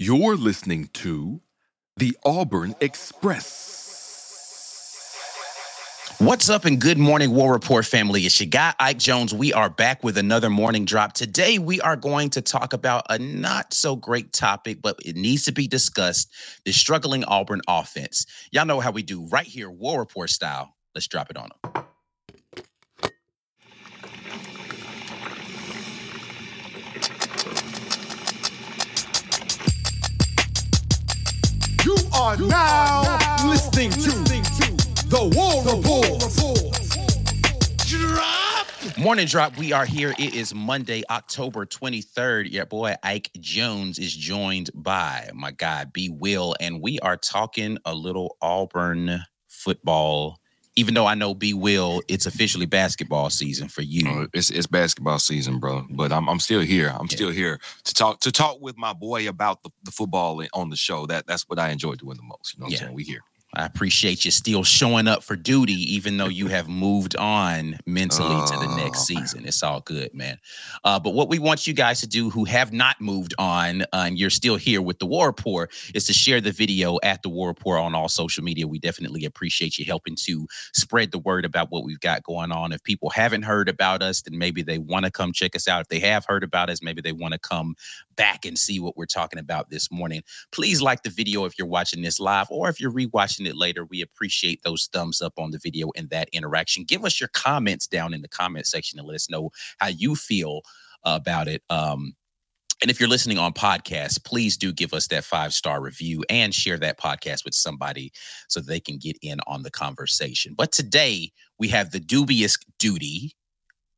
You're listening to the Auburn Express. What's up and good morning, War Rapport family? It's your guy, Ike Jones. We are back with another morning drop. Today, we are going to talk about a not so great topic, but it needs to be discussed the struggling Auburn offense. Y'all know how we do right here, War Rapport style. Let's drop it on them. Are now, listening, to, the War Rapport. Drop. Morning drop. We are here. It is Monday, October 23rd. Your boy Ike Jones is joined by my guy B Wil, and we are talking a little Auburn football. Even though I know B Wil, it's officially basketball season for you. Uh, it's it's basketball season, bro. But I'm I'm still here. I'm Yeah. still here to talk to talk with my boy about the, the football on the show. That that's what I enjoy doing the most. You know what Yeah. I'm saying? We here. I appreciate you still showing up for duty, even though you have moved on mentally to the next Oh, season. It's all good, man. Uh, but what we want you guys to do who have not moved on uh, and you're still here with the War Rapport is to share the video at the War Rapport on all social media. We definitely appreciate you helping to spread the word about what we've got going on. If people haven't heard about us, then maybe they want to come check us out. If they have heard about us, maybe they want to come back and see what we're talking about this morning please like the video if you're watching this live or if you're rewatching it later. We appreciate those thumbs up on the video and that interaction. Give us your comments down in the comment section and let us know how you feel about it. Um, and if you're listening on podcast, please do give us that five star review and share that podcast with somebody so they can get in on the conversation. But today we have the dubious duty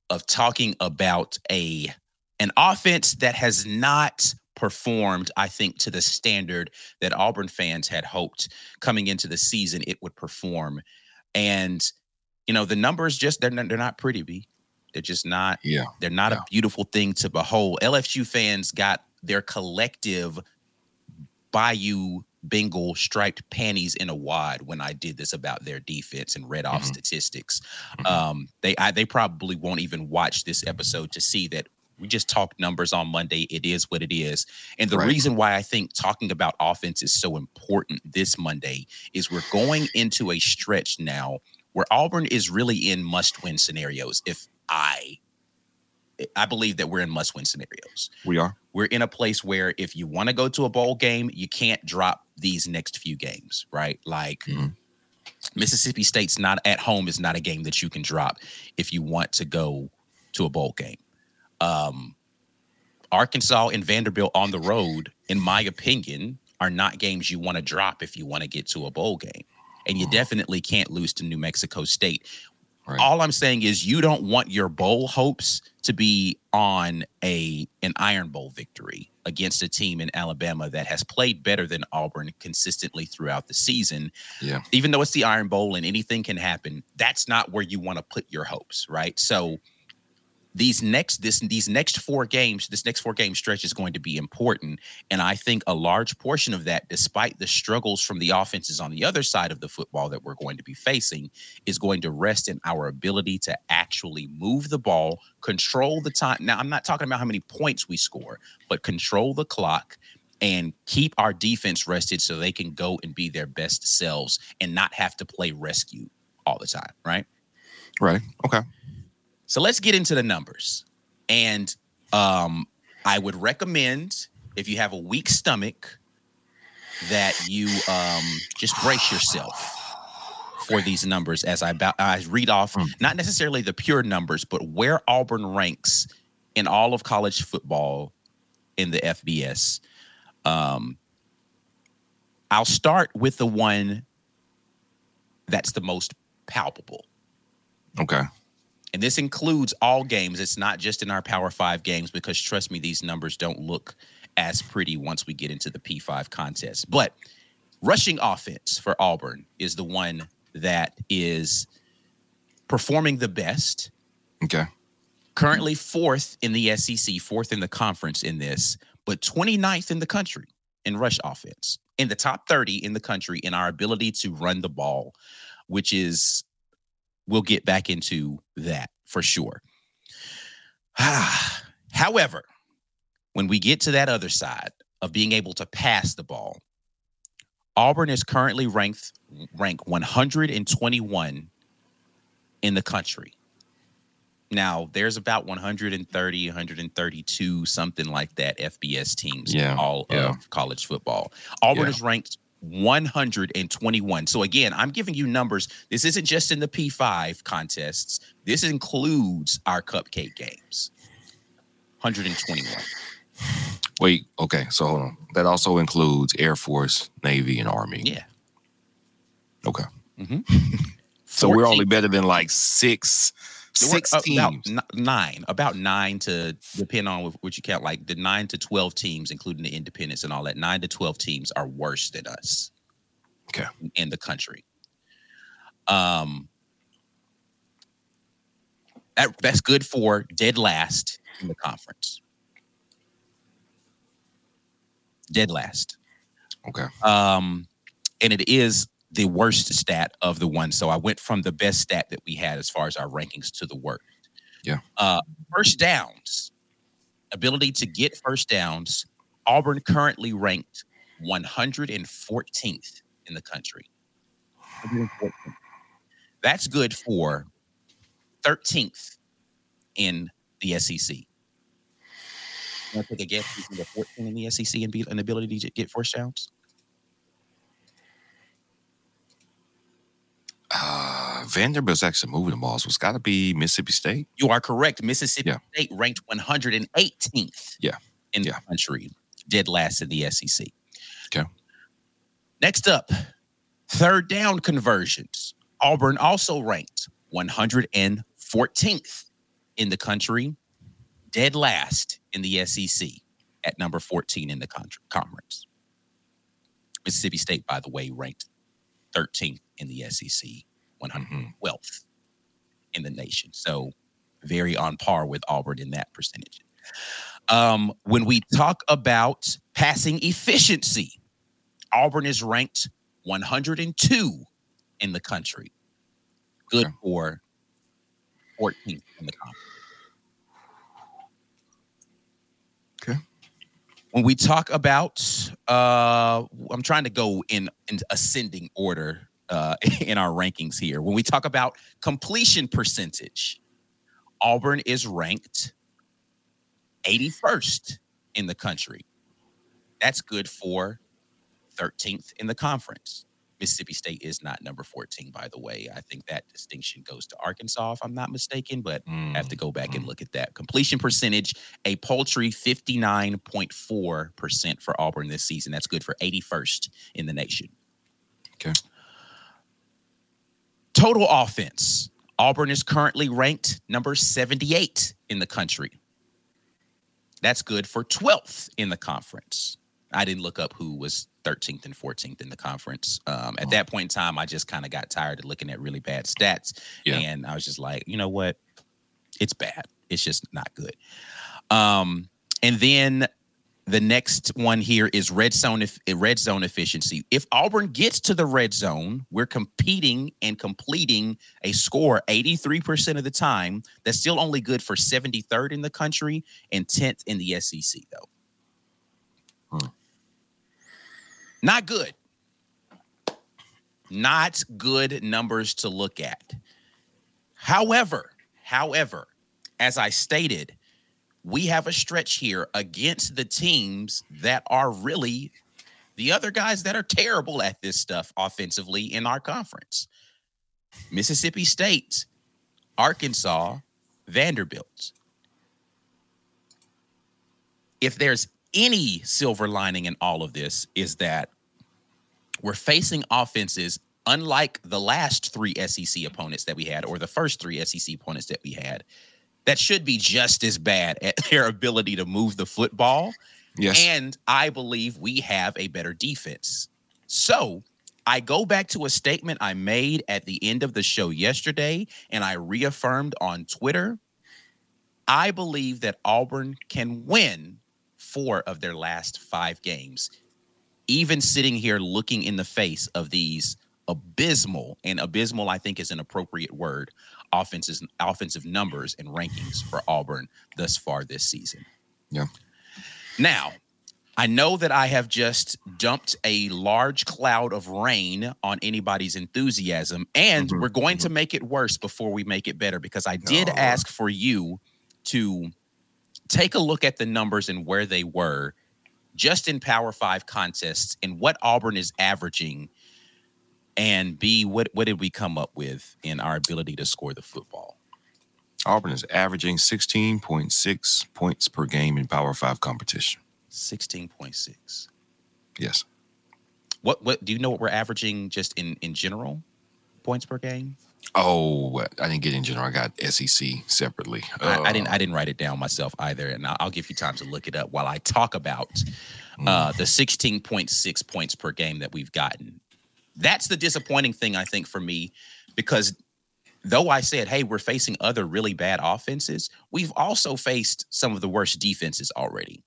of talking about a an offense that has not performed, I think, to the standard that Auburn fans had hoped coming into the season it would perform. And you know, the numbers just they're not, they're not pretty, B. They're just not Yeah. they're not Yeah. a beautiful thing to behold. LFU fans got their collective Bayou Bengal striped panties in a wad when I did this about their defense and read off Mhm. statistics. Mhm. Um, they I, they probably won't even watch this episode to see that we just talked numbers on Monday. It is what it is. And the Right. reason why I think talking about offense is so important this Monday is we're going into a stretch now where Auburn is really in must-win scenarios. If I I believe that we're in must-win scenarios We are. we're in a place where if you want to go to a bowl game, you can't drop these next few games, right? Like Mhm. Mississippi State's not at home is not a game that you can drop if you want to go to a bowl game. Um, Arkansas and Vanderbilt on the road, in my opinion, are not games you want to drop if you want to get to a bowl game. And you Mhm. definitely can't lose to New Mexico State. Right. All I'm saying is you don't want your bowl hopes to be on a an Iron Bowl victory against a team in Alabama that has played better than Auburn consistently throughout the season. Yeah. Even though it's the Iron Bowl and anything can happen, that's not where you want to put your hopes, right? So these next this these next four games this next four game stretch is going to be important and i think a large portion of that despite the struggles from the offenses on the other side of the football that we're going to be facing is going to rest in our ability to actually move the ball control the time now i'm not talking about how many points we score but control the clock and keep our defense rested so they can go and be their best selves and not have to play rescue all the time right Right. Okay. So let's get into the numbers. And um, I would recommend if you have a weak stomach, that you um, just brace yourself for these numbers as I, ba- I read off, Mm. not necessarily the pure numbers, but where Auburn ranks in all of college football in the FBS. Um, I'll start with the one that's the most palpable. Okay. And this includes all games. It's not just in our Power Five games because trust me, these numbers don't look as pretty once we get into the P5 contest. But rushing offense for Auburn is the one that is performing the best. Okay. Currently fourth in the SEC, fourth in the conference in this, but 29th in the country in rush offense, in the top 30 in the country in our ability to run the ball, which is, we'll get back into that for sure. However, when we get to that other side of being able to pass the ball, Auburn is currently ranked rank 121 in the country. Now, there's about 130, 132, something like that FBS teams in Yeah, all yeah. of college football. Auburn Yeah. is ranked 121. So again, I'm giving you numbers. This isn't just in the P5 contests. This includes our cupcake games. 121. Wait. Okay. So hold on. That also includes Air Force, Navy, and Army. Yeah. Okay. Mhm. So we're only better than like six, six about teams. n- nine, about nine to depend on what you count, like the nine to twelve teams, including the independents and all that. Nine to twelve teams are worse than us. Okay. in the country. Um, that that's good for dead last in the conference. Dead last. Okay. Um, and it is the worst stat of the one. So I went from the best stat that we had as far as our rankings to the worst. Yeah. Uh, first downs, ability to get first downs. Auburn currently ranked 114th in the country. That's good for 13th in the SEC. Want to take a guess who's number 14 in the SEC and be an ability to get first downs? Uh, Vanderbilt's actually moving the ball, so it's got to be Mississippi State. You are correct. Mississippi Yeah. State ranked 118th Yeah. in Yeah. the country, dead last in the SEC. Okay. Next up, third down conversions. Auburn also ranked 114th in the country, dead last in the SEC at number 14 in the conference. Mississippi State, by the way, ranked 13th in the SEC, 112th in the nation. So very on par with Auburn in that percentage. Um, when we talk about passing efficiency, Auburn is ranked 102 in the country. Good for 14th in the conference. Okay. When we talk about, uh, I'm trying to go in, in ascending order uh, in our rankings here. When we talk about completion percentage, Auburn is ranked 81st in the country. That's good for 13th in the conference. Mississippi State is not number 14, by the way. I think that distinction goes to Arkansas, if I'm not mistaken, but I have to mm, go back and mm. look at that. Completion percentage, a paltry 59.4% for Auburn this season. That's good for 81st in the nation. Okay. Total offense. Auburn is currently ranked number 78 in the country. That's good for 12th in the conference. I didn't look up who was 13th and 14th in the conference. Um, at that point in time, I just kind of got tired of looking at really bad stats. Yeah. And I was just like, you know what? It's bad. It's just not good. Um, and then the next one here is red zone if red zone efficiency. If Auburn gets to the red zone, we're competing and completing a score 83% of the time. That's still only good for 73rd in the country and 10th in the SEC though. Hmm. Not good. Not good numbers to look at. However, however, as I stated, we have a stretch here against the teams that are really the other guys that are terrible at this stuff offensively in our conference Mississippi State, Arkansas, Vanderbilt. If there's any silver lining in all of this, is that we're facing offenses unlike the last three SEC opponents that we had, or the first three SEC opponents that we had, that should be just as bad at their ability to move the football. Yes. And I believe we have a better defense. So I go back to a statement I made at the end of the show yesterday, and I reaffirmed on Twitter. I believe that Auburn can win four of their last five games. Even sitting here looking in the face of these abysmal, and abysmal, I think is an appropriate word, offenses, offensive numbers and rankings for Auburn thus far this season. Yeah. Now, I know that I have just dumped a large cloud of rain on anybody's enthusiasm, and Mhm, we're going to make it worse before we make it better because I did Oh. ask for you to take a look at the numbers and where they were just in Power Five contests and what Auburn is averaging, and B, what, what did we come up with in our ability to score the football? Auburn is averaging 16.6 points per game in Power Five competition. 16.6. Yes. What what do you know what we're averaging just in in general points per game? Oh, I didn't get in general. I got SEC separately. I, I didn't Uh, I didn't write it down myself either, and I'll, I'll give you time to look it up while I talk about Mm. uh, the 16.6 points per game that we've gotten. That's the disappointing thing I think for me, because though I said, "Hey, we're facing other really bad offenses," we've also faced some of the worst defenses already.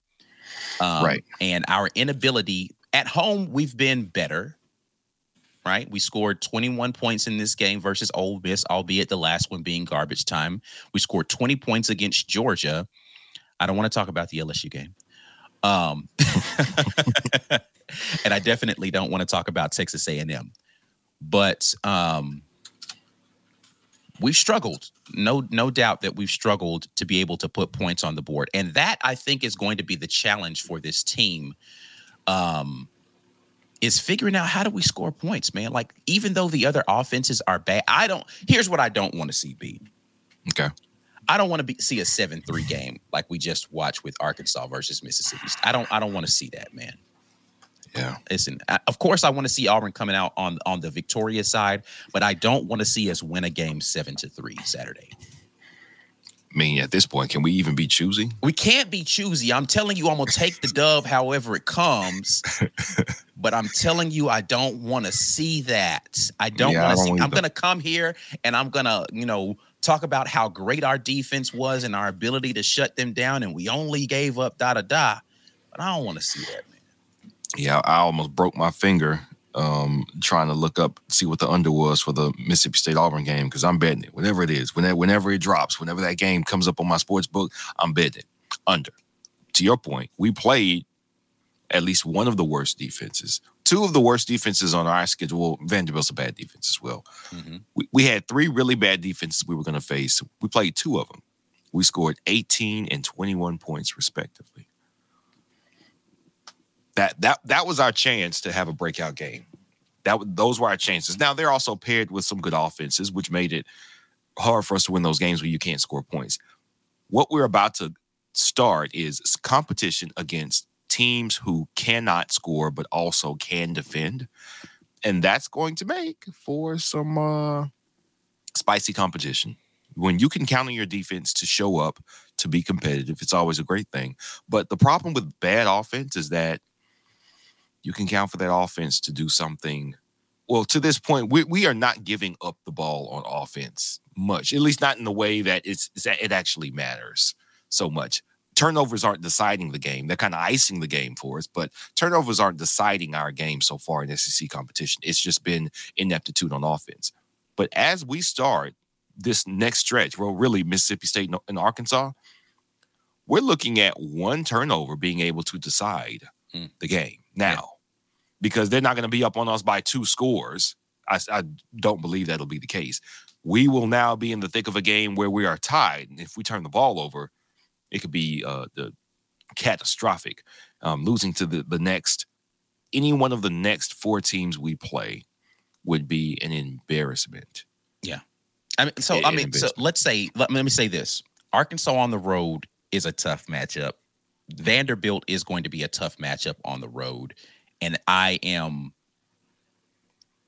Um, Right. and our inability at home, we've been better. Right, we scored 21 points in this game versus Ole Miss, albeit the last one being garbage time. We scored 20 points against Georgia. I don't want to talk about the LSU game. Um, and I definitely don't want to talk about Texas A&M. But um, we've struggled. No, no doubt that we've struggled to be able to put points on the board, and that I think is going to be the challenge for this team. Um, is figuring out how do we score points, man. Like even though the other offenses are bad, I don't. Here's what I don't want to see: be Okay. I don't want to be, see a seven-three game like we just watched with Arkansas versus Mississippi. I don't. I don't want to see that, man. Yeah. Listen, I- of course, I want to see Auburn coming out on on the victorious side, but I don't want to see us win a game seven to three Saturday. I mean, at this point, can we even be choosy? We can't be choosy. I'm telling you, I'm gonna take the dub however it comes. but I'm telling you, I don't want to see that. I don't Yeah, want to see. I'm gonna come here and I'm gonna, you know, talk about how great our defense was and our ability to shut them down, and we only gave up da da da. But I don't want to see that, man. Yeah, I almost broke my finger um, trying to look up, see what the under was for the Mississippi State Auburn game because I'm betting it. Whatever it is, whenever, whenever it drops, whenever that game comes up on my sports book, I'm betting it under. To your point, we played at least one of the worst defenses. Two of the worst defenses on our schedule. Vanderbilt's a bad defense as well. Mhm. We, we had three really bad defenses we were going to face. We played two of them. We scored 18 and 21 points respectively. That that that was our chance to have a breakout game. That those were our chances. Now they're also paired with some good offenses, which made it hard for us to win those games where you can't score points. What we're about to start is competition against teams who cannot score but also can defend, and that's going to make for some uh, spicy competition. When you can count on your defense to show up to be competitive, it's always a great thing. But the problem with bad offense is that you can count for that offense to do something. Well, to this point, we, we are not giving up the ball on offense much, at least not in the way that it's, it's it actually matters so much. Turnovers aren't deciding the game; they're kind of icing the game for us. But turnovers aren't deciding our game so far in SEC competition. It's just been ineptitude on offense. But as we start this next stretch, well, really Mississippi State and- and Arkansas, we're looking at one turnover being able to decide Mm. the game now because they're not going to be up on us by two scores. I, I don't believe that'll be the case. We will now be in the thick of a game where we are tied. And if we turn the ball over, It could be uh, the catastrophic. Um, losing to the the next any one of the next four teams we play would be an embarrassment. I mean, so Yeah, I mean, so let's say let, let me say this: Arkansas on the road is a tough matchup. Vanderbilt is going to be a tough matchup on the road, and I am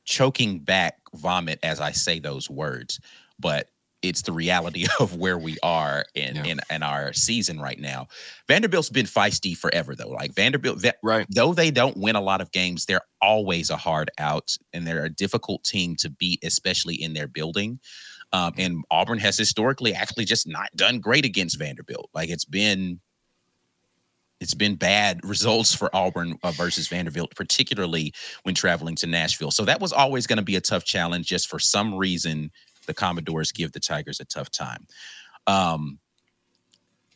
choking back vomit as I say those words, but it's the reality of where we are in Yeah. in, in our season right now. Vanderbilt's been feisty forever, though. Like Vanderbilt, Va- Right. though they don't win a lot of games, they're always a hard out and they're a difficult team to beat, especially in their building. Um, and Auburn has historically actually just not done great against Vanderbilt. Like it's been, it's been bad results for Auburn uh, versus Vanderbilt, particularly when traveling to Nashville. So that was always going to be a tough challenge. Just for some reason, the Commodores give the Tigers a tough time. Um,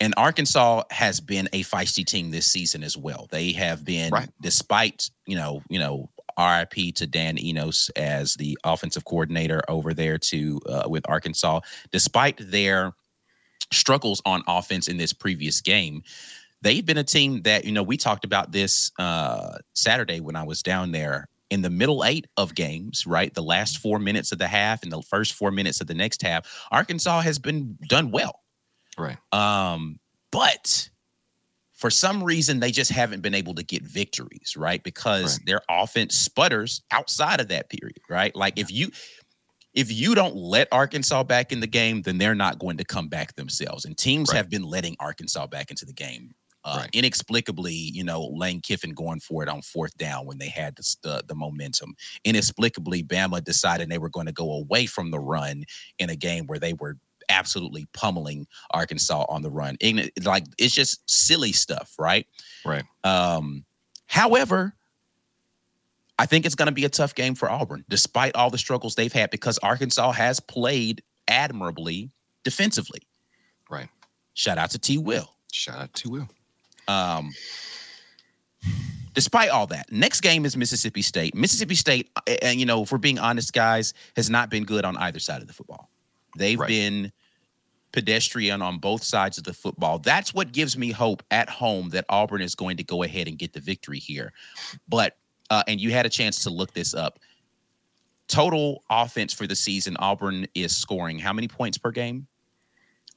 and Arkansas has been a feisty team this season as well. They have been, Right. despite you know, you know, RIP to Dan Enos as the offensive coordinator over there to uh, with Arkansas. Despite their struggles on offense in this previous game, they've been a team that you know we talked about this uh, Saturday when I was down there. In the middle eight of games, right, the last four minutes of the half and the first four minutes of the next half, Arkansas has been done well. Right. Um, but for some reason, they just haven't been able to get victories, right? Because Right. their offense sputters outside of that period, right? Like if you if you don't let Arkansas back in the game, then they're not going to come back themselves. And teams Right. have been letting Arkansas back into the game. Uh, Right. Inexplicably, you know, Lane Kiffin going for it on fourth down when they had the, the, the momentum. Inexplicably, Bama decided they were going to go away from the run in a game where they were absolutely pummeling Arkansas on the run. Ign- Like it's just silly stuff, right? Right. Um, however, I think it's going to be a tough game for Auburn, despite all the struggles they've had, because Arkansas has played admirably defensively. Right. Shout out to T. Will. Shout out to Will. Um, despite all that, next game is Mississippi State. Mississippi State, and you know, if we're being honest, guys, has not been good on either side of the football. They've Right. been pedestrian on both sides of the football. That's what gives me hope at home that Auburn is going to go ahead and get the victory here. But uh, and you had a chance to look this up. Total offense for the season, Auburn is scoring how many points per game?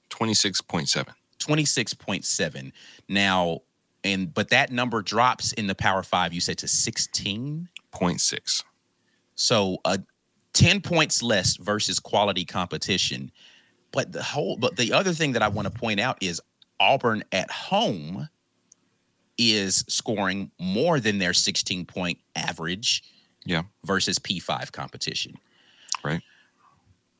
26.7. 26.7. Now, and but that number drops in the Power Five, you said to 16.6 So uh 10 points less versus quality competition. But the whole but the other thing that I want to point out is Auburn at home is scoring more than their 16 point average Yeah. versus P5 competition. Right.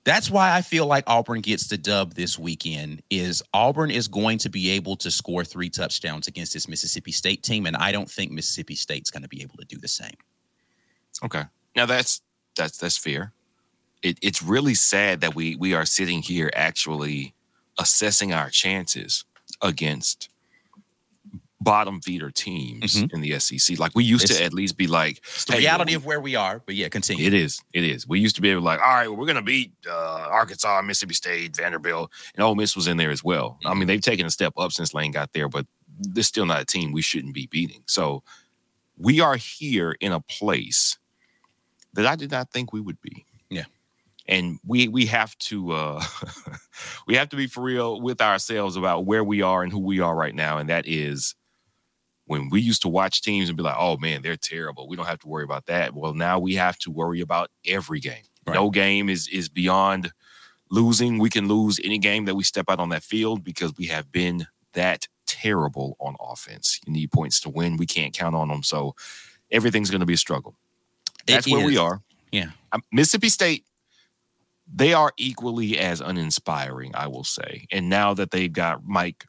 That's why I feel like Auburn gets the dub this weekend is Auburn is going to be able to score three touchdowns against this Mississippi State team and I don't think Mississippi State's going to be able to do the same. Okay. Now that's that's that's fair. It, it's really sad that we we are sitting here actually assessing our chances against bottom feeder teams Mhm. in the SEC. Like we used It's- to at least be like It's the hey, reality of where we are, but yeah, continue. It is. It is. We used to be able to like, all right, well, we're gonna beat uh, Arkansas, Mississippi State, Vanderbilt, and Ole Miss was in there as well. I mean, they've taken a step up since Lane got there, but they're still not a team we shouldn't be beating. So we are here in a place that I did not think we would be. Yeah. And we we have to uh we have to be for real with ourselves about where we are and who we are right now. And that is when we used to watch teams and be like, oh man, they're terrible. We don't have to worry about that. Well, now we have to worry about every game. Right. No game is is beyond losing. We can lose any game that we step out on that field because we have been that terrible on offense. You need points to win. We can't count on them. So everything's going to be a struggle. That's where we are. Yeah. Mississippi State, they are equally as uninspiring, I will say. And now that they've got Mike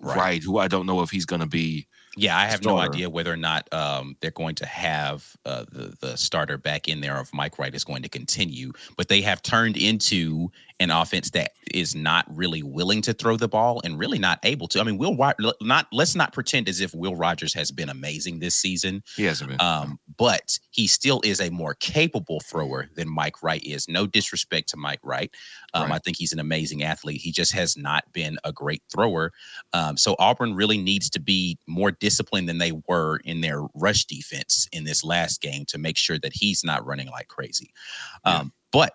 Right. Wright, who I don't know if he's going to be Yeah, I have no idea whether or not um, they're going to have uh, the the starter back in there, or if Mike Wright is going to continue. But they have turned into an offense that is not really willing to throw the ball and really not able to. I mean, Will not let's not pretend as if Will Rogers has been amazing this season. he hasn't been. Um, but he still is a more capable thrower than Mike Wright is. No disrespect to Mike Wright. Um, Right. I think he's an amazing athlete. He just has not been a great thrower. Um, so Auburn really needs to be more disciplined than they were in their rush defense in this last game to make sure that he's not running like crazy. Yeah. Um, But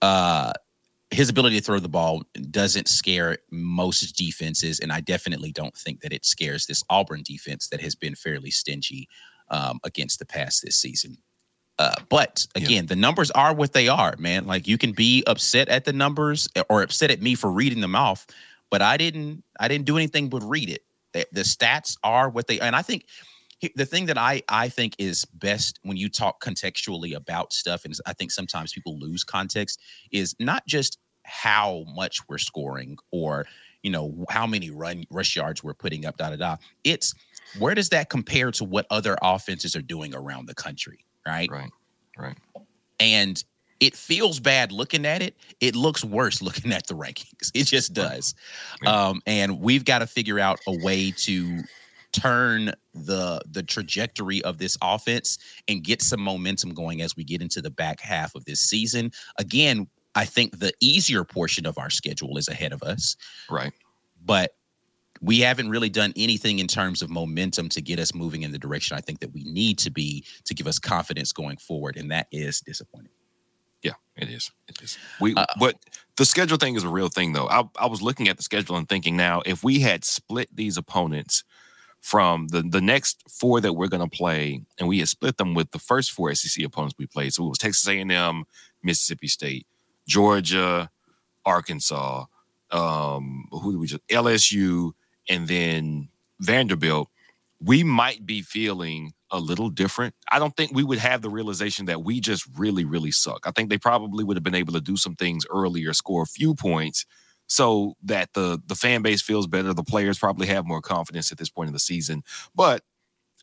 uh, his ability to throw the ball doesn't scare most defenses, and I definitely don't think that it scares this Auburn defense that has been fairly stingy um, against the pass this season. Uh, but Yeah. again, the numbers are what they are, man. Like you can be upset at the numbers or upset at me for reading them off, but I didn't. I didn't do anything but read it. The, the stats are what they, and I think the thing that I I think is best when you talk contextually about stuff, and I think sometimes people lose context, is not just how much we're scoring or you know how many run rush yards we're putting up, da da da. It's where does that compare to what other offenses are doing around the country, right? Right. Right. and it feels bad looking at it. It looks worse looking at the rankings. It just does. Um, and we've got to figure out a way to turn the the trajectory of this offense and get some momentum going as we get into the back half of this season. Again, I think the easier portion of our schedule is ahead of us, Right. but we haven't really done anything in terms of momentum to get us moving in the direction I think that we need to be to give us confidence going forward, and that is disappointing. Yeah, it is. It is. We Uh, but the schedule thing is a real thing though. I, I was looking at the schedule and thinking now if we had split these opponents from the the next four that we're going to play and we had split them with the first four SEC opponents we played. So it was Texas A&M, Mississippi State, Georgia, Arkansas, um who did we just LSU and then Vanderbilt. We might be feeling a little different. I don't think we would have the realization that we just really, really suck. I think they probably would have been able to do some things earlier, score a few points, so that the the fan base feels better. The players probably have more confidence at this point in the season. But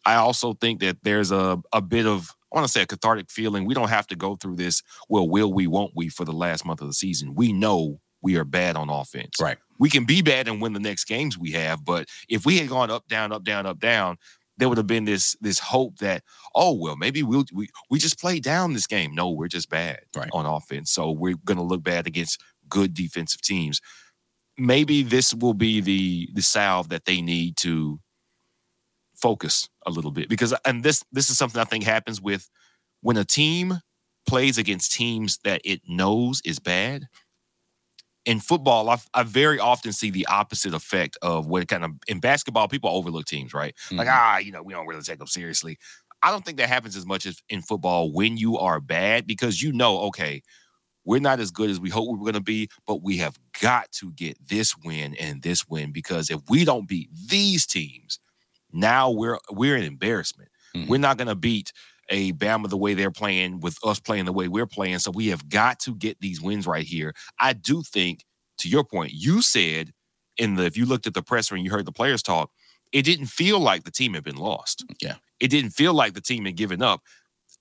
I also think that there's a a bit of I want to say a cathartic feeling. We don't have to go through this. Well, will we? Won't we? For the last month of the season, we know we are bad on offense Right. we can be bad and win the next games we have. But if we had gone up, down, up, down, up, down, there would have been this this hope that oh well maybe we'll we we just play down this game. No, we're just bad Right. on offense, so we're gonna look bad against good defensive teams. Maybe this will be the the salve that they need to focus a little bit because and this this is something I think happens with when a team plays against teams that it knows is bad in football, I, I very often see the opposite effect of what kind of in basketball, people overlook teams, right? Like, Mhm. ah, you know, we don't really take them seriously. I don't think that happens as much as in football when you are bad because you know, okay, we're not as good as we hope we were going to be, but we have got to get this win and this win because if we don't beat these teams, now we're we're an embarrassment. Mhm. We're not going to beat a Bama the way they're playing with us playing the way we're playing. So we have got to get these wins right here. I do think, to your point, you said in the if you looked at the presser and you heard the players talk, it didn't feel like the team had been lost. Yeah. It didn't feel like the team had given up.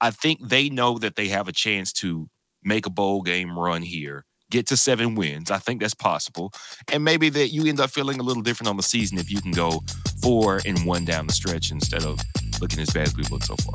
I think they know that they have a chance to make a bowl game run here, get to seven wins. I think that's possible. And maybe that you end up feeling a little different on the season if you can go four and one down the stretch instead of looking as bad as we've looked so far.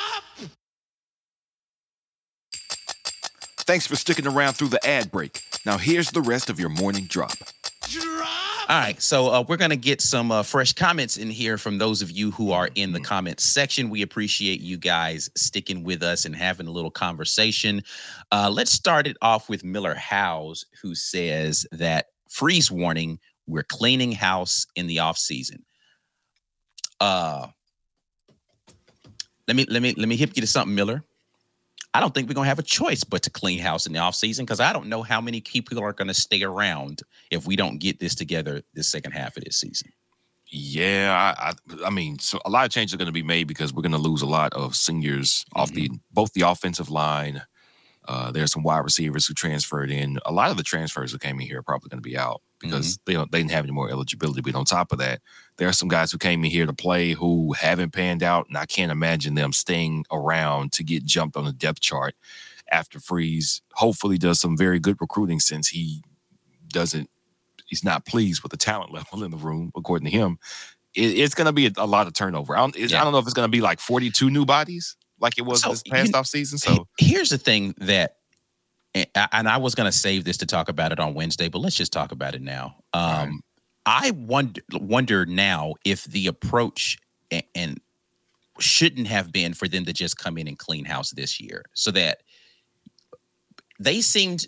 Thanks for sticking around through the ad break. Now, here's the rest of your morning drop. All right, so uh, we're gonna get some uh, fresh comments in here from those of you who are in the comments section. We appreciate you guys sticking with us and having a little conversation. Uh, let's start it off with Miller House, who says that freeze warning: we're cleaning house in the off season. Uh, let me let me let me hip you to something, Miller. I don't think we're gonna have a choice but to clean house in the off season because I don't know how many people are gonna stay around if we don't get this together this second half of this season. Yeah, I, I, I mean, so a lot of changes are going to be made because we're going to lose a lot of seniors off the both the offensive line. Uh, there's some wide receivers who transferred in. A lot of the transfers who came in here are probably going to be out because mm-hmm. they don't they didn't have any more eligibility. But on top of that, there are some guys who came in here to play who haven't panned out, and I can't imagine them staying around to get jumped on the depth chart after Freeze. Hopefully, does some very good recruiting since he doesn't he's not pleased with the talent level in the room, according to him. It, it's going to be a, a lot of turnover. I don't, it's- I don't know if it's going to be like 42 new bodies like it was So, this past you- off season. So here's the thing that and I- was going to save this to talk about it on Wednesday, but let's just talk about it now. Um, right. I wonder wonder now if the approach a- and shouldn't have been for them to just come in and clean house this year, so that they seemed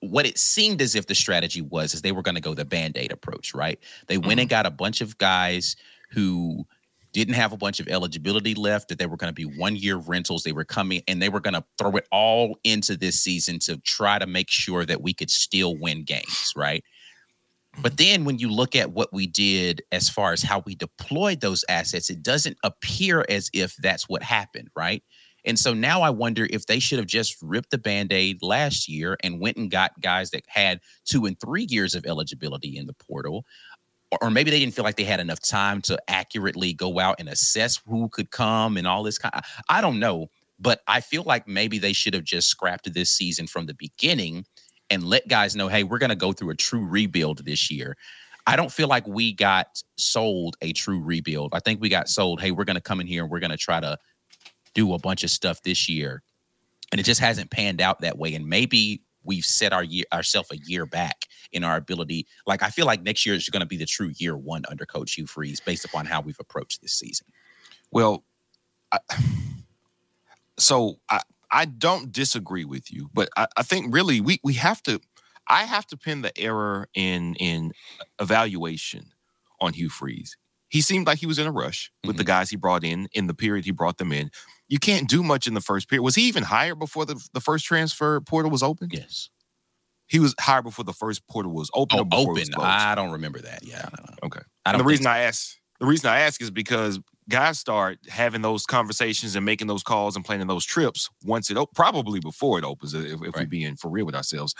what it seemed as if the strategy was is they were going to go the band-aid approach right they went and got a bunch of guys who didn't have a bunch of eligibility left that they were going to be one year rentals they were coming and they were going to throw it all into this season to try to make sure that we could still win games right but mm-hmm. then when you look at what we did as far as how we deployed those assets it doesn't appear as if that's what happened right and so now I wonder if they should have just ripped the band aid last year and went and got guys that had two and three years of eligibility in the portal. Or, maybe they didn't feel like they had enough time to accurately go out and assess who could come and all this kind. I don't know, but I feel like maybe they should have just scrapped this season from the beginning and let guys know, hey, we're going to go through a true rebuild this year. I don't feel like we got sold a true rebuild. I think we got sold, hey, we're going to come in here and we're going to try to do a bunch of stuff this year and it just hasn't panned out that way and maybe we've set our year ourselves a year back in our ability like i feel like next year is going to be the true year one under coach hugh freeze based upon how we've approached this season Well, I, so I I don't disagree with you, but I, I think really we we have to I have to pin the error in in evaluation on Hugh Freeze. He seemed like he was in a rush with the mm-hmm. guys he brought in in the period he brought them in. You can't do much in the first period. Was he even hired before the, the first transfer portal was open? yes He was hired before the first portal was open. oh open i don't remember that yeah i don't Okay. i And the reason I ask the reason I ask is because guys start having those conversations and making those calls and planning those trips once it op- probably before it opens. If, if we're Right. being for real with ourselves,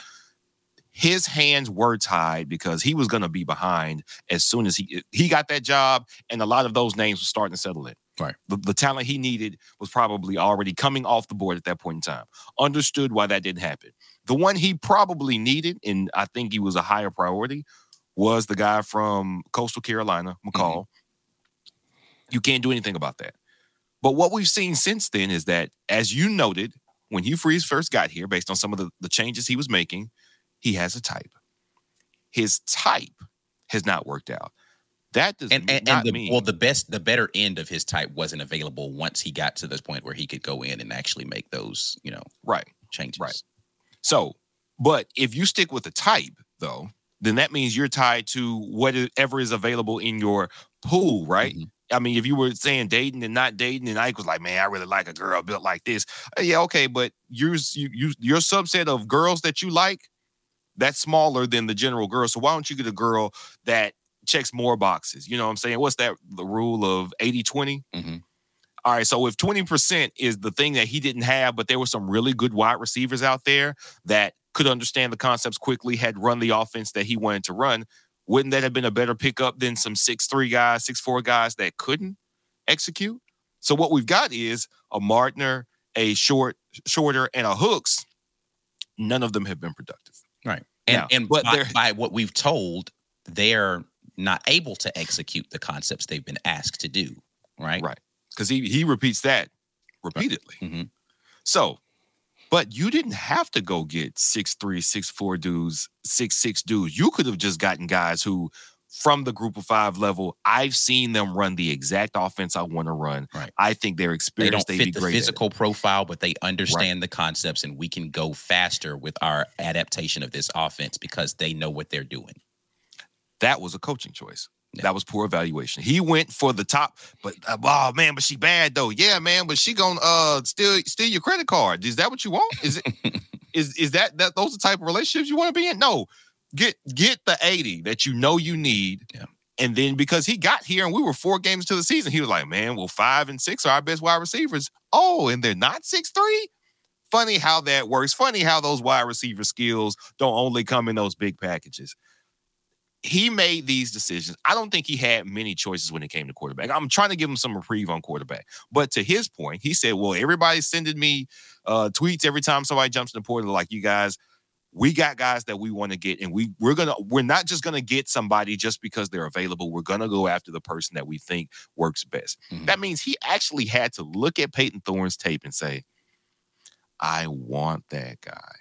his hands were tied because he was going to be behind as soon as he he got that job, and a lot of those names were starting to settle in. Right. The, the talent he needed was probably already coming off the board at that point in time. Understood why that didn't happen. The one he probably needed, and I think he was a higher priority, was the guy from Coastal Carolina, mm-hmm. McCall. You can't do anything about that. But what we've seen since then is that, as you noted, when Hugh Freeze first got here, based on some of the, the changes he was making, he has a type. His type has not worked out. That does and and, not and the mean well the best the better end of his type wasn't available once he got to this point where he could go in and actually make those you know right. changes Right. So, but if you stick with the type, though, then that means you're tied to whatever is available in your pool, right? Mhm. I mean, if you were saying dating and not dating, and Ike was like, "Man, I really like a girl built like this." Uh, yeah, okay, but you, you, your subset of girls that you like, that's smaller than the general girl. So why don't you get a girl that checks more boxes? You know what I'm saying? What's that? The rule of 80 20? Mhm. All right, so if 20% is the thing that he didn't have, but there were some really good wide receivers out there that could understand the concepts quickly, had run the offense that he wanted to run, wouldn't that have been a better pickup than some six three guys, six four guys that couldn't execute? So what we've got is a Mardner, a short, shorter, and a Hooks. None of them have been productive. Right. And Now, and but by, by what we've told, they're not able to execute the concepts they've been asked to do. Right. Right. Because he he repeats that repeatedly. Mhm. So, but you didn't have to go get six three, six four dudes, six six dudes. You could have just gotten guys who, from the group of five level, I've seen them run the exact offense I want to run. Right. I think they're They don't They'd be fit the great. physical profile, but they understand the concepts, and we can go faster with our adaptation of this offense because they know what they're doing. That was a coaching choice. Yeah. That was poor evaluation. He went for the top, but uh, oh man, but she bad though. Yeah, man, but she gonna uh steal steal your credit card. Is that what you want? Is it is is that that those the type of relationships you want to be in? No. Get get the 80 that you know you need Yeah. And then because he got here and we were four games to the season, he was like, man, well, five and six are our best wide receivers. Oh, and they're not six three. Funny how that works. Funny how those wide receiver skills don't only come in those big packages. He made these decisions. I don't think he had many choices when it came to quarterback. I'm trying to give him some reprieve on quarterback. But to his point, he said, Well, everybody's sending me uh, tweets every time somebody jumps in the portal, like you guys we got guys that we want to get and we we're gonna we're not just gonna get somebody just because they're available we're gonna go after the person that we think works best mm-hmm. that means he actually had to look at payton thorne's tape and say i want that guy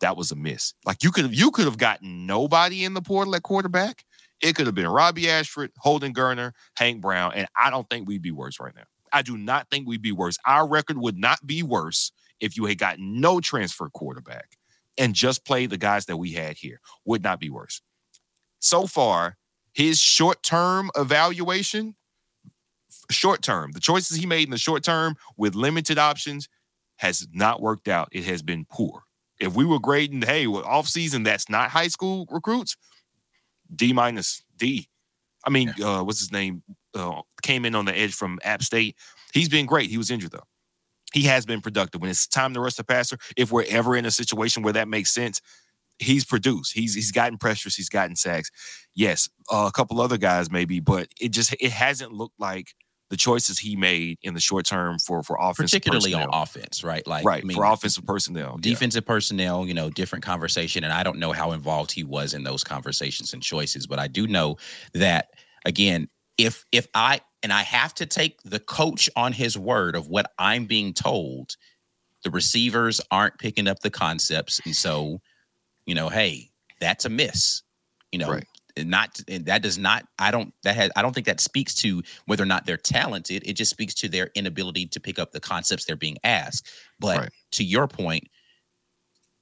that was a miss like you could have you could have gotten nobody in the portal at quarterback it could have been robbie ashford holden geriner hank brown and i don't think we'd be worse right now i do not think we'd be worse our record would not be worse if you had gotten no transfer quarterback and just played the guys that we had here would not be worse. So far, his short term evaluation, short term, the choices he made in the short term with limited options has not worked out. It has been poor. If we were grading, hey, well, off season, that's not high school recruits, D minus D. I mean, yeah. uh, what's his name? Uh, came in on the edge from App State. He's been great. He was injured though he has been productive. When it's time to rush the passer, if we're ever in a situation where that makes sense, he's produced. He's he's gotten pressures. He's gotten sacks. Yes, uh, a couple other guys maybe, but it just it hasn't looked like the choices he made in the short term for for offense, particularly personnel. on offense, right? Like right I mean, for offensive personnel, defensive yeah. personnel. You know, different conversation, and I don't know how involved he was in those conversations and choices, but I do know that again, if if I and I have to take the coach on his word of what I'm being told, the receivers aren't picking up the concepts, and so you know, hey, that's a miss. You know, right. Not and that does not. I don't that has. I don't think that speaks to whether or not they're talented. It just speaks to their inability to pick up the concepts they're being asked. But right. to your point,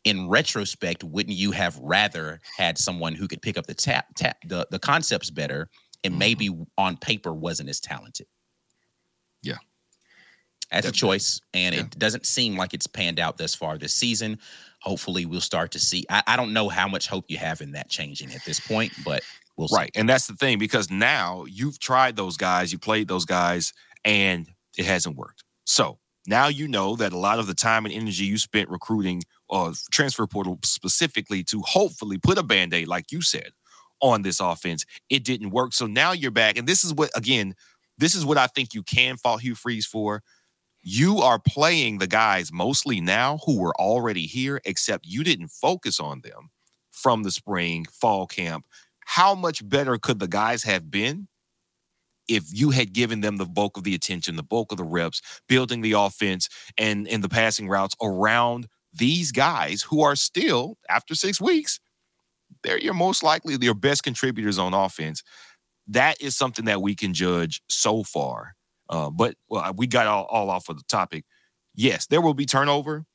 in retrospect, wouldn't you have rather had someone who could pick up the tap, tap the, the concepts better and mm-hmm. maybe on paper wasn't as talented. Yeah. That's Definitely. a choice. And yeah. it doesn't seem like it's panned out thus far this season. Hopefully, we'll start to see. I, I don't know how much hope you have in that changing at this point, but we'll Right. And that's the thing because now you've tried those guys, you played those guys, and it hasn't worked. So now you know that a lot of the time and energy you spent recruiting or uh, transfer portal specifically to hopefully put a band aid, like you said, on this offense. It didn't work. So now you're back. And this is what, again, this is what I think you can fault Hugh Freeze for. You are playing the guys mostly now who were already here, except you didn't focus on them from the spring, fall camp. How much better could the guys have been if you had given them the bulk of the attention, the bulk of the reps, building the offense and, and the passing routes around these guys who are still, after six weeks, they're your most likely your best contributors on offense. That is something that we can judge so far. Uh, but well, we got all, all off of the topic. Yes, there will be turnover.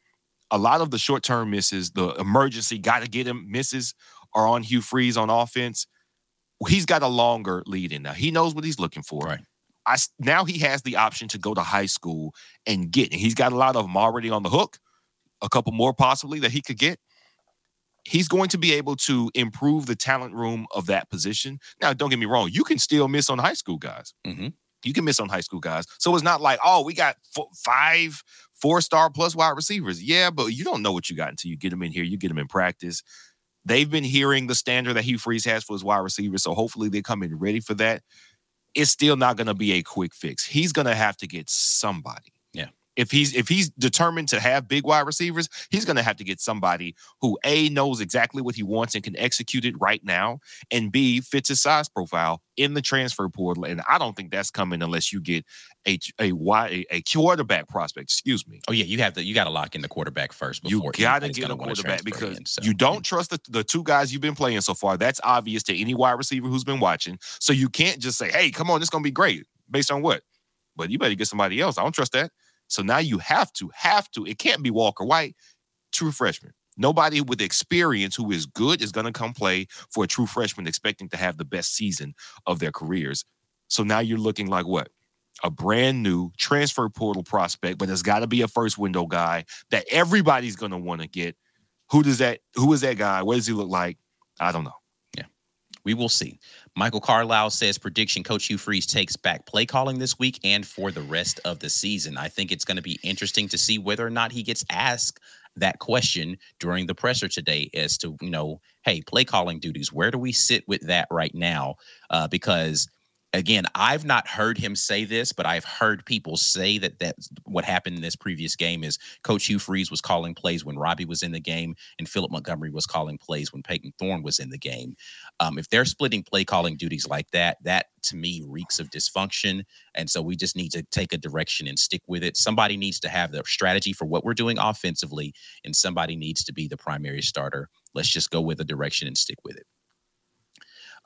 A lot of the short term misses, the emergency got to get him misses are on Hugh Freeze on offense. He's got a longer lead in now. He knows what he's looking for. Right. I now he has the option to go to high school and get. And he's got a lot of them already on the hook. A couple more possibly that he could get he's going to be able to improve the talent room of that position. Now, don't get me wrong, you can still miss on high school guys. Mm-hmm. You can miss on high school guys. So it's not like, oh, we got four, five four star plus wide receivers. Yeah, but you don't know what you got until you get them in here. You get them in practice. They've been hearing the standard that Hugh Freeze has for his wide receivers. So hopefully they come in ready for that. It's still not going to be a quick fix. He's going to have to get somebody if he's if he's determined to have big wide receivers, he's going to have to get somebody who a knows exactly what he wants and can execute it right now, and b fits his size profile in the transfer portal. And I don't think that's coming unless you get a a a, a quarterback prospect. Excuse me. Oh yeah, you have to you got to lock in the quarterback first. you got to get a quarterback because in, so. you don't trust the, the two guys you've been playing so far. That's obvious to any wide receiver who's been watching. So you can't just say, "Hey, come on, it's going to be great." Based on what? But you better get somebody else. I don't trust that. So now you have to, have to. It can't be Walker White, true freshman. Nobody with experience who is good is going to come play for a true freshman expecting to have the best season of their careers. So now you're looking like what? A brand new transfer portal prospect, but there's got to be a first window guy that everybody's going to want to get. Who does that? Who is that guy? What does he look like? I don't know. We will see. Michael Carlisle says prediction Coach Hugh Freeze takes back play calling this week and for the rest of the season. I think it's going to be interesting to see whether or not he gets asked that question during the presser today as to, you know, hey, play calling duties, where do we sit with that right now? Uh, because again, I've not heard him say this, but I've heard people say that that's what happened in this previous game is Coach Hugh Freeze was calling plays when Robbie was in the game, and Philip Montgomery was calling plays when Payton Thorne was in the game. Um, if they're splitting play calling duties like that, that to me reeks of dysfunction. And so we just need to take a direction and stick with it. Somebody needs to have the strategy for what we're doing offensively, and somebody needs to be the primary starter. Let's just go with a direction and stick with it.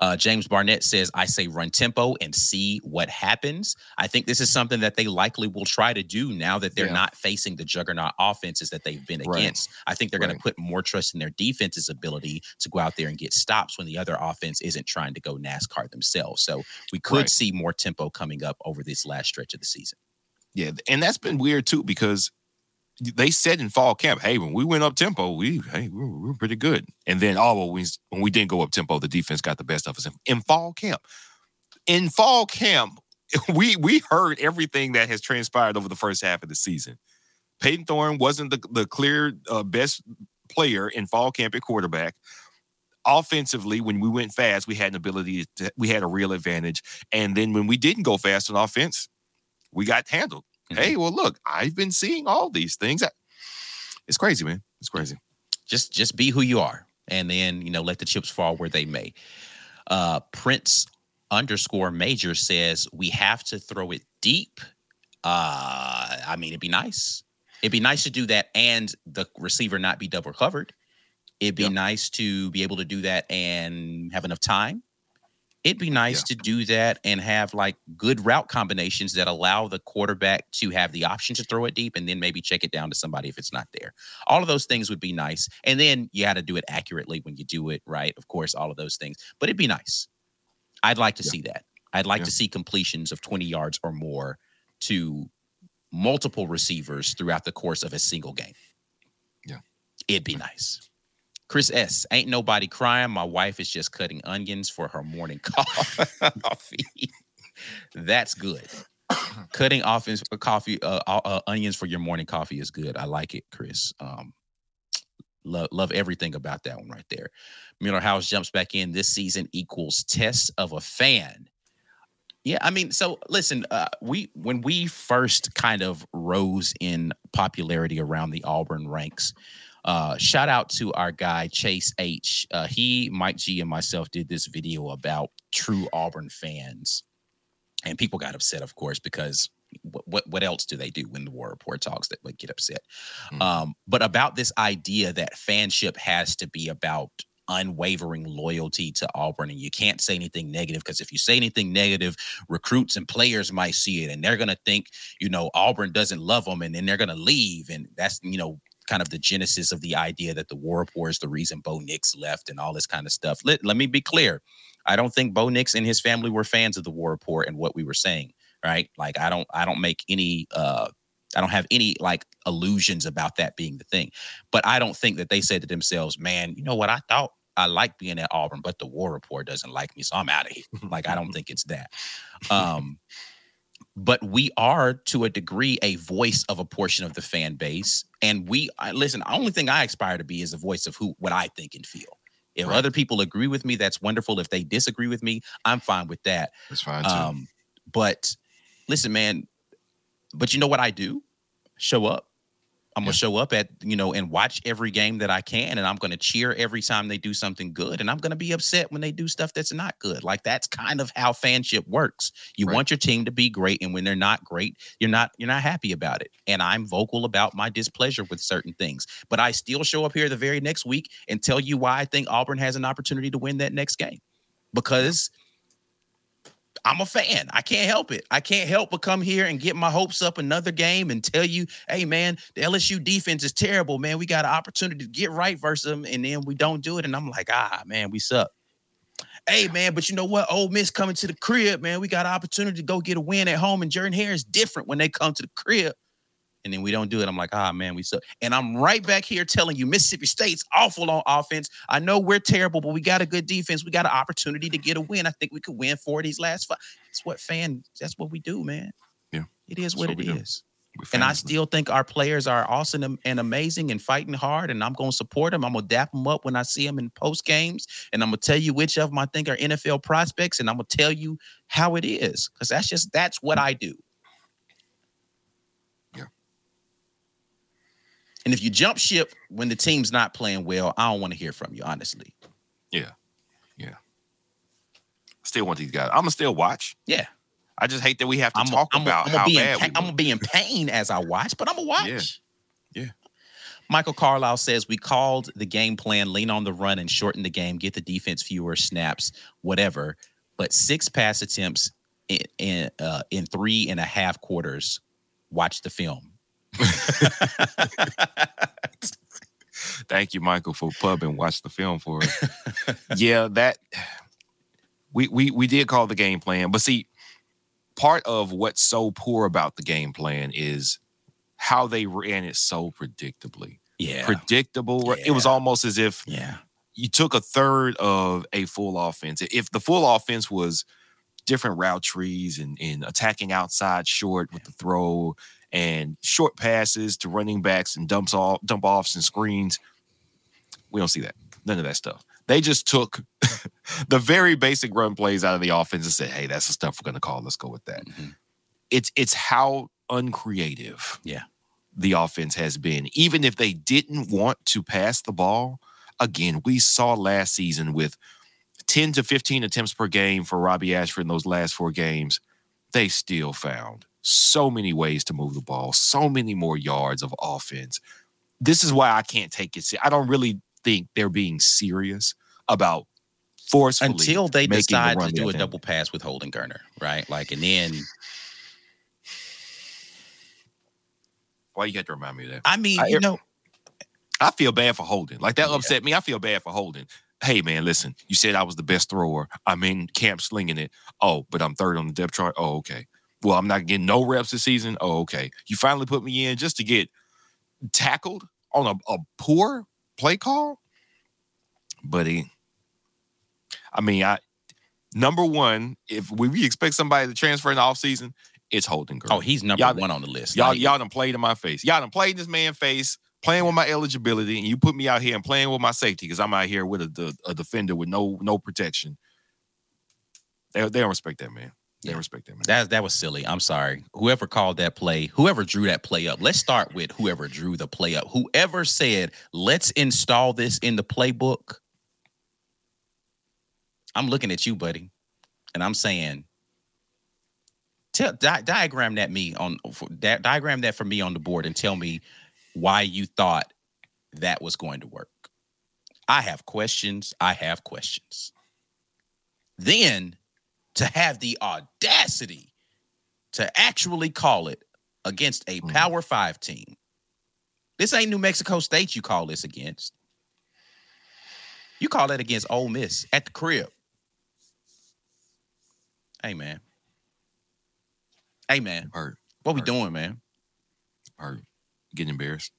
Uh, James Barnett says, I say run tempo and see what happens. I think this is something that they likely will try to do now that they're yeah. not facing the juggernaut offenses that they've been right. against. I think they're right. going to put more trust in their defense's ability to go out there and get stops when the other offense isn't trying to go NASCAR themselves. So we could right. see more tempo coming up over this last stretch of the season. Yeah. And that's been weird too, because they said in fall camp, hey, when we went up tempo, we hey, we were, we were pretty good. And then oh, well, we, when we didn't go up tempo, the defense got the best of us in, in fall camp. In fall camp, we we heard everything that has transpired over the first half of the season. Payton Thorne wasn't the, the clear uh, best player in fall camp at quarterback. Offensively, when we went fast, we had an ability to, we had a real advantage. And then when we didn't go fast on offense, we got handled. Mm-hmm. Hey, well, look, I've been seeing all these things. It's crazy, man. It's crazy. Just just be who you are, and then you know let the chips fall where they may. Uh, Prince underscore Major says we have to throw it deep. Uh, I mean, it'd be nice. It'd be nice to do that, and the receiver not be double covered. It'd be yep. nice to be able to do that and have enough time it'd be nice yeah. to do that and have like good route combinations that allow the quarterback to have the option to throw it deep and then maybe check it down to somebody if it's not there. All of those things would be nice. And then you got to do it accurately when you do it, right? Of course, all of those things. But it'd be nice. I'd like to yeah. see that. I'd like yeah. to see completions of 20 yards or more to multiple receivers throughout the course of a single game. Yeah. It'd be nice. Chris S. Ain't nobody crying. My wife is just cutting onions for her morning coffee. That's good. Cutting offense uh, coffee, uh, uh, uh, onions for your morning coffee is good. I like it, Chris. Um, love love everything about that one right there. Miller House jumps back in. This season equals test of a fan. Yeah, I mean, so listen, uh, we when we first kind of rose in popularity around the Auburn ranks, uh, shout out to our guy Chase H. Uh, he, Mike G, and myself did this video about true Auburn fans, and people got upset, of course, because what what, what else do they do when the War Rapport talks that would get upset? Mm-hmm. Um, but about this idea that fanship has to be about unwavering loyalty to Auburn. And you can't say anything negative because if you say anything negative, recruits and players might see it and they're going to think, you know, Auburn doesn't love them and then they're going to leave. And that's, you know, kind of the genesis of the idea that the War Rapport is the reason Bo Nix left and all this kind of stuff. Let, let me be clear. I don't think Bo Nix and his family were fans of the War Rapport and what we were saying, right? Like I don't I don't make any uh I don't have any like illusions about that being the thing. But I don't think that they said to themselves, man, you know what? I thought I like being at Auburn, but the War Rapport doesn't like me, so I'm out of here. like I don't think it's that. Um but we are to a degree a voice of a portion of the fan base. And we I, listen the only thing i aspire to be is a voice of who what i think and feel. If right. other people agree with me that's wonderful. If they disagree with me i'm fine with that. That's fine too. um but listen man but you know what i do? Show up I'm gonna show up at you know and watch every game that I can, and I'm gonna cheer every time they do something good, and I'm gonna be upset when they do stuff that's not good. Like that's kind of how fanship works. You right. want your team to be great, and when they're not great, you're not you're not happy about it. And I'm vocal about my displeasure with certain things, but I still show up here the very next week and tell you why I think Auburn has an opportunity to win that next game because I'm a fan. I can't help it. I can't help but come here and get my hopes up another game and tell you, hey man, the LSU defense is terrible, man. We got an opportunity to get right versus them, and then we don't do it. And I'm like, ah, man, we suck. Hey man, but you know what? Ole Miss coming to the crib, man. We got an opportunity to go get a win at home, and Jordan Hare is different when they come to the crib. And then we don't do it. I'm like, ah, man, we suck. And I'm right back here telling you, Mississippi State's awful on offense. I know we're terrible, but we got a good defense. We got an opportunity to get a win. I think we could win four of these last five. That's what fan. That's what we do, man. Yeah. it is what, what it is. And I still think our players are awesome and- and amazing and fighting hard. And I'm going to support them. I'm going to dap them up when I see them in post games. And I'm going to tell you which of them I think are NFL prospects. And I'm going to tell you how it is because that's just, that's what I do. And if you jump ship when the team's not playing well, I don't want to hear from you, honestly. Yeah. Yeah. Still want these guys. I'm gonna still watch. Yeah. I just hate that we have to I'm, talk I'm, about I'm, gonna how bad I'm gonna be in pain as I watch, but I'm gonna watch. Yeah. Yeah. Michael Carlisle says we called the game plan, lean on the run and shorten the game, get the defense fewer snaps, whatever. But six pass attempts in in, uh, in three and a half quarters. Watch the film. Thank you, Michael, for pub and watch the film for us. yeah, that we we we did call the game plan, but see, part of what's so poor about the game plan is how they ran it so predictably. Yeah. Predictable. It was almost as if yeah. you took a third of a full offense. If the full offense was different route trees and, and attacking outside short with the throw and short passes to running backs and dumps off dump offs and screens, we don't see that. None of that stuff. They just took the very basic run plays out of the offense and said, "Hey, that's the stuff we're going to call. Let's go with that." Mhm. It's it's how uncreative Yeah. the offense has been. Even if they didn't want to pass the ball, again, we saw last season with 10 to 15 attempts per game for Robbie Ashford in those last four games, they still found so many ways to move the ball, so many more yards of offense. This is why I can't take it. I don't really think they're being serious about forcefully Until they decide to do a double pass with Holden Geriner, right? Like, and then Why you got to remind me of that? I mean, I- you know, I feel bad for Holden. Like that Yeah. upset me. I feel bad for Holden. Hey man, listen. You said I was the best thrower. I'm in camp slinging it. Oh, but I'm third on the depth chart. Oh, okay. Well, I'm not getting no reps this season. Oh, okay. You finally put me in just to get tackled on a, a poor play call. Buddy, I mean, I number one, if we, we expect somebody to transfer in the offseason, it's Holden Girl. oh, he's number Y'all- one on the list. Y'all, y'all done played in my face. Y'all done played in this man face, playing with my eligibility, and you put me out here and playing with my safety because I'm out here with a, a defender with no no protection. They, they don't respect that man. They Yeah. respect that man. That that was silly. I'm sorry. Whoever called that play, whoever drew that play up. Let's start with whoever drew the play up. Whoever said, "Let's install this in the playbook." I'm looking at you, buddy, and I'm saying, tell di- diagram that me on di- diagram that for me on the board and tell me why you thought that was going to work. I have questions. I have questions. Then to have the audacity to actually call it against a Mhm. Power Five team. This ain't New Mexico State you call this against. You call that against Ole Miss at the crib. Hey man. Hey man, Hurt, what we doing, man? hurt, getting embarrassed.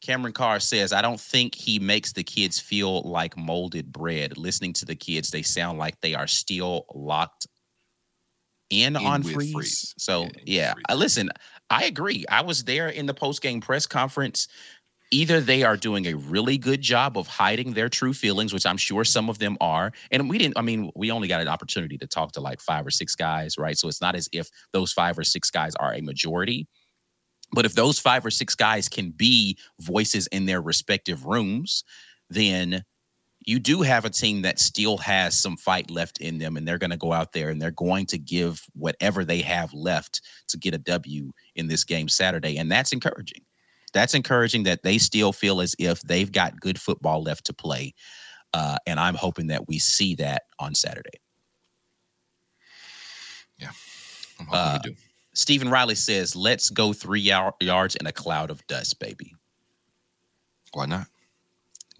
Cameron Carr says, I don't think he makes the kids feel like molded bread. Listening to the kids, they sound like they are still locked in, In on freeze. Freeze. So, Yeah, yeah, Freeze. I listen, I agree. I was there in the post game press conference. Either they are doing a really good job of hiding their true feelings, which I'm sure some of them are. And we didn't, I mean, we only got an opportunity to talk to like five or six guys, right? So it's not as if those five or six guys are a majority. But if those five or six guys can be voices in their respective rooms, then you do have a team that still has some fight left in them, and they're going to go out there and they're going to give whatever they have left to get a W in this game Saturday. And that's encouraging. That's encouraging that they still feel as if they've got good football left to play. Uh, and I'm hoping that we see that on Saturday. Yeah. I'm hoping Uh, we do. Stephen Riley says, let's go three yar- yards in a cloud of dust, baby. Why not?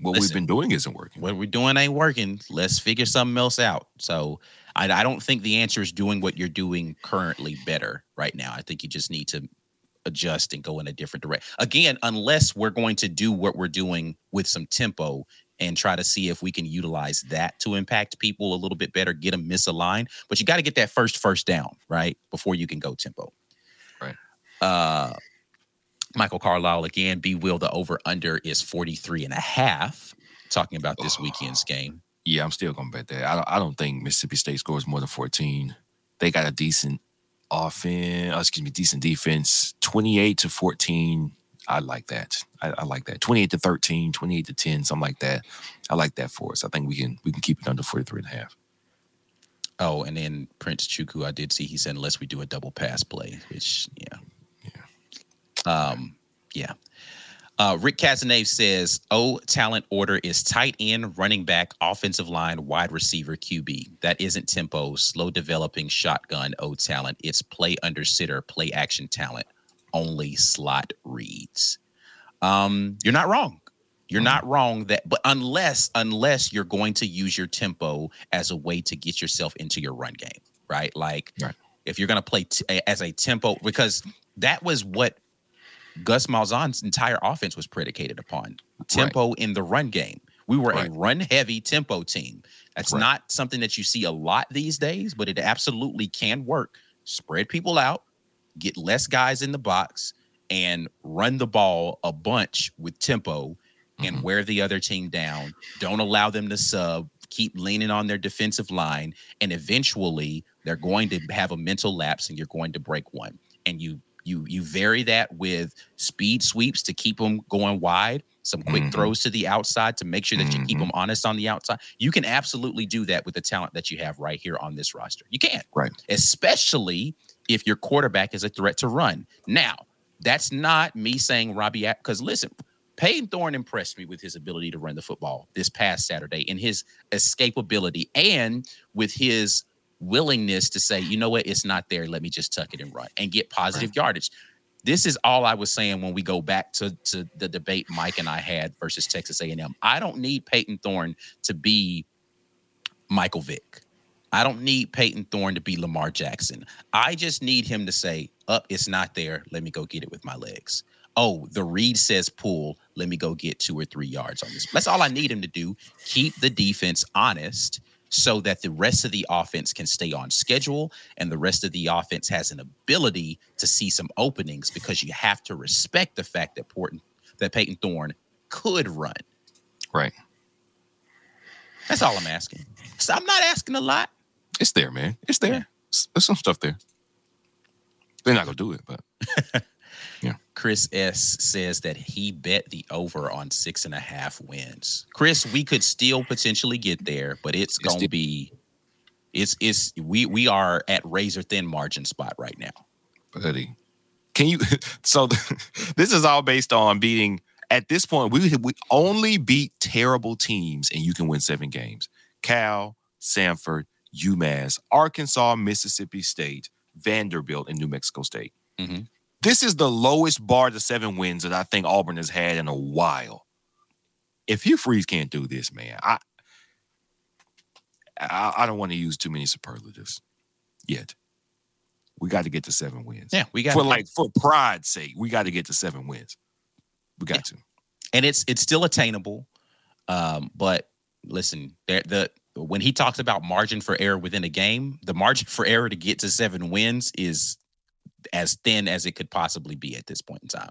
What listen. we've been doing isn't working. what we're doing ain't working. Let's figure something else out. So I, I don't think the answer is doing what you're doing currently better right now. I think you just need to adjust and go in a different direction. Again, unless we're going to do what we're doing with some tempo and try to see if we can utilize that to impact people a little bit better, get them misaligned. But you got to get that first first down, right? Before you can go tempo. Right. Uh Michael Carlisle again, B Wil the over under is 43 and a half. Talking about this weekend's game. Yeah, I'm still gonna bet that. I don't, I don't think Mississippi State scores more than 14. They got a decent offense, oh, excuse me, decent defense. 28 to 14. I like that. I, I, like that. 28 to 13, 28 to 10, something like that. I like that for us. I think we can we can keep it under 43 and a half. Oh, and then Prince Chuku, I did see he said unless we do a double pass play, which yeah. Yeah. Um, yeah. Uh, Rick Casanave says, "Oh, talent order is tight end, running back, offensive line, wide receiver, QB. That isn't tempo, slow developing shotgun. Oh, talent. It's play under center, play action talent. Only slot reads. Um, you're not wrong. You're not wrong that, but unless unless you're going to use your tempo as a way to get yourself into your run game, right? Like right. if you're going to play t- as a tempo, because that was what Gus Malzahn's entire offense was predicated upon tempo right. in the run game. We were right. a run heavy tempo team. That's not something that you see a lot these days, but it absolutely can work. Spread people out, get less guys in the box, and run the ball a bunch with tempo and mm-hmm. wear the other team down. Don't allow them to sub. Keep leaning on their defensive line, and eventually they're going to have a mental lapse, and you're going to break one. And you you you vary that with speed sweeps to keep them going wide, some quick mm-hmm. throws to the outside to make sure that mm-hmm. you keep them mm-hmm. honest on the outside. You can absolutely do that with the talent that you have right here on this roster. You can. Right. Especially if your quarterback is a threat to run. Now, that's not me saying Robbie because listen, Payton Thorne impressed me with his ability to run the football this past Saturday and his escapability and with his willingness to say, you know what, it's not there. Let me just tuck it and run and get positive yardage. This is all I was saying when we go back to, to the debate Mike and I had versus Texas A&M. I don't need Payton Thorne to be Michael Vick. I don't need Payton Thorne to be Lamar Jackson. I just need him to say, up, oh, it's not there. Let me go get it with my legs. Oh, the read says pull. Let me go get two or three yards on this. That's all I need him to do. Keep the defense honest so that the rest of the offense can stay on schedule and the rest of the offense has an ability to see some openings because you have to respect the fact that Porton, that Payton Thorne could run. Right. That's all I'm asking. So I'm not asking a lot. It's there, man. It's there. Yeah. There's some stuff there. They're not gonna do it, but Yeah. Chris S says that he bet the over on six and a half wins. Chris, we could still potentially get there, but it's, it's gonna still- be it's it's we we are at razor thin margin spot right now. Buddy. Can you so the, this is all based on beating at this point we we only beat terrible teams and you can win seven games. Cal, Samford, UMass, Arkansas, Mississippi State, Vanderbilt, and New Mexico State. Mm-hmm. This is the lowest bar to seven wins that I think Auburn has had in a while. If Hugh Freeze can't do this, man, I I, I don't want to use too many superlatives yet. We got to get to seven wins. Yeah, we got for like for pride's sake, we got to get to seven wins. We got yeah. to, and it's it's still attainable. Um, but listen, the, the when he talks about margin for error within a game, the margin for error to get to seven wins is as thin as it could possibly be at this point in time.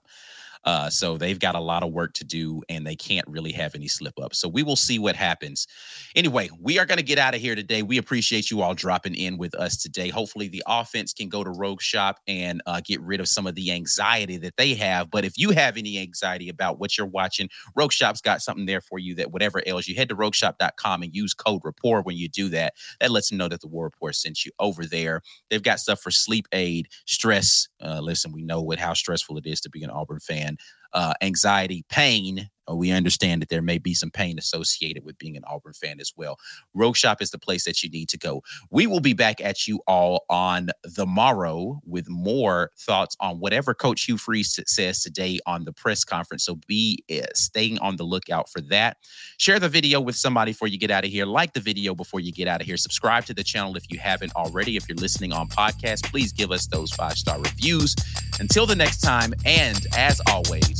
Uh, so they've got a lot of work to do and they can't really have any slip ups. So we will see what happens. Anyway, we are going to get out of here today. We appreciate you all dropping in with us today. Hopefully, the offense can go to Rogue Shop and uh, get rid of some of the anxiety that they have. But if you have any anxiety about what you're watching, Rogue Shop's got something there for you that whatever ails you, head to rogueshop.com and use code rapport when you do that. That lets them know that the War Rapport sent you over there. They've got stuff for sleep aid, stress. Uh, listen, we know what how stressful it is to be an Auburn fan uh, anxiety, pain. Uh, we understand that there may be some pain associated with being an Auburn fan as well. Rogue Shop is the place that you need to go. We will be back at you all on the morrow with more thoughts on whatever Coach Hugh Freeze says today on the press conference. So be uh, staying on the lookout for that. Share the video with somebody before you get out of here. Like the video before you get out of here. Subscribe to the channel if you haven't already. If you're listening on podcast, please give us those five star reviews. Until the next time, and as always,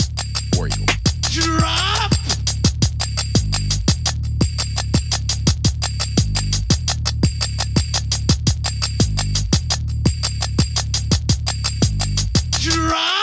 War drop. Drop.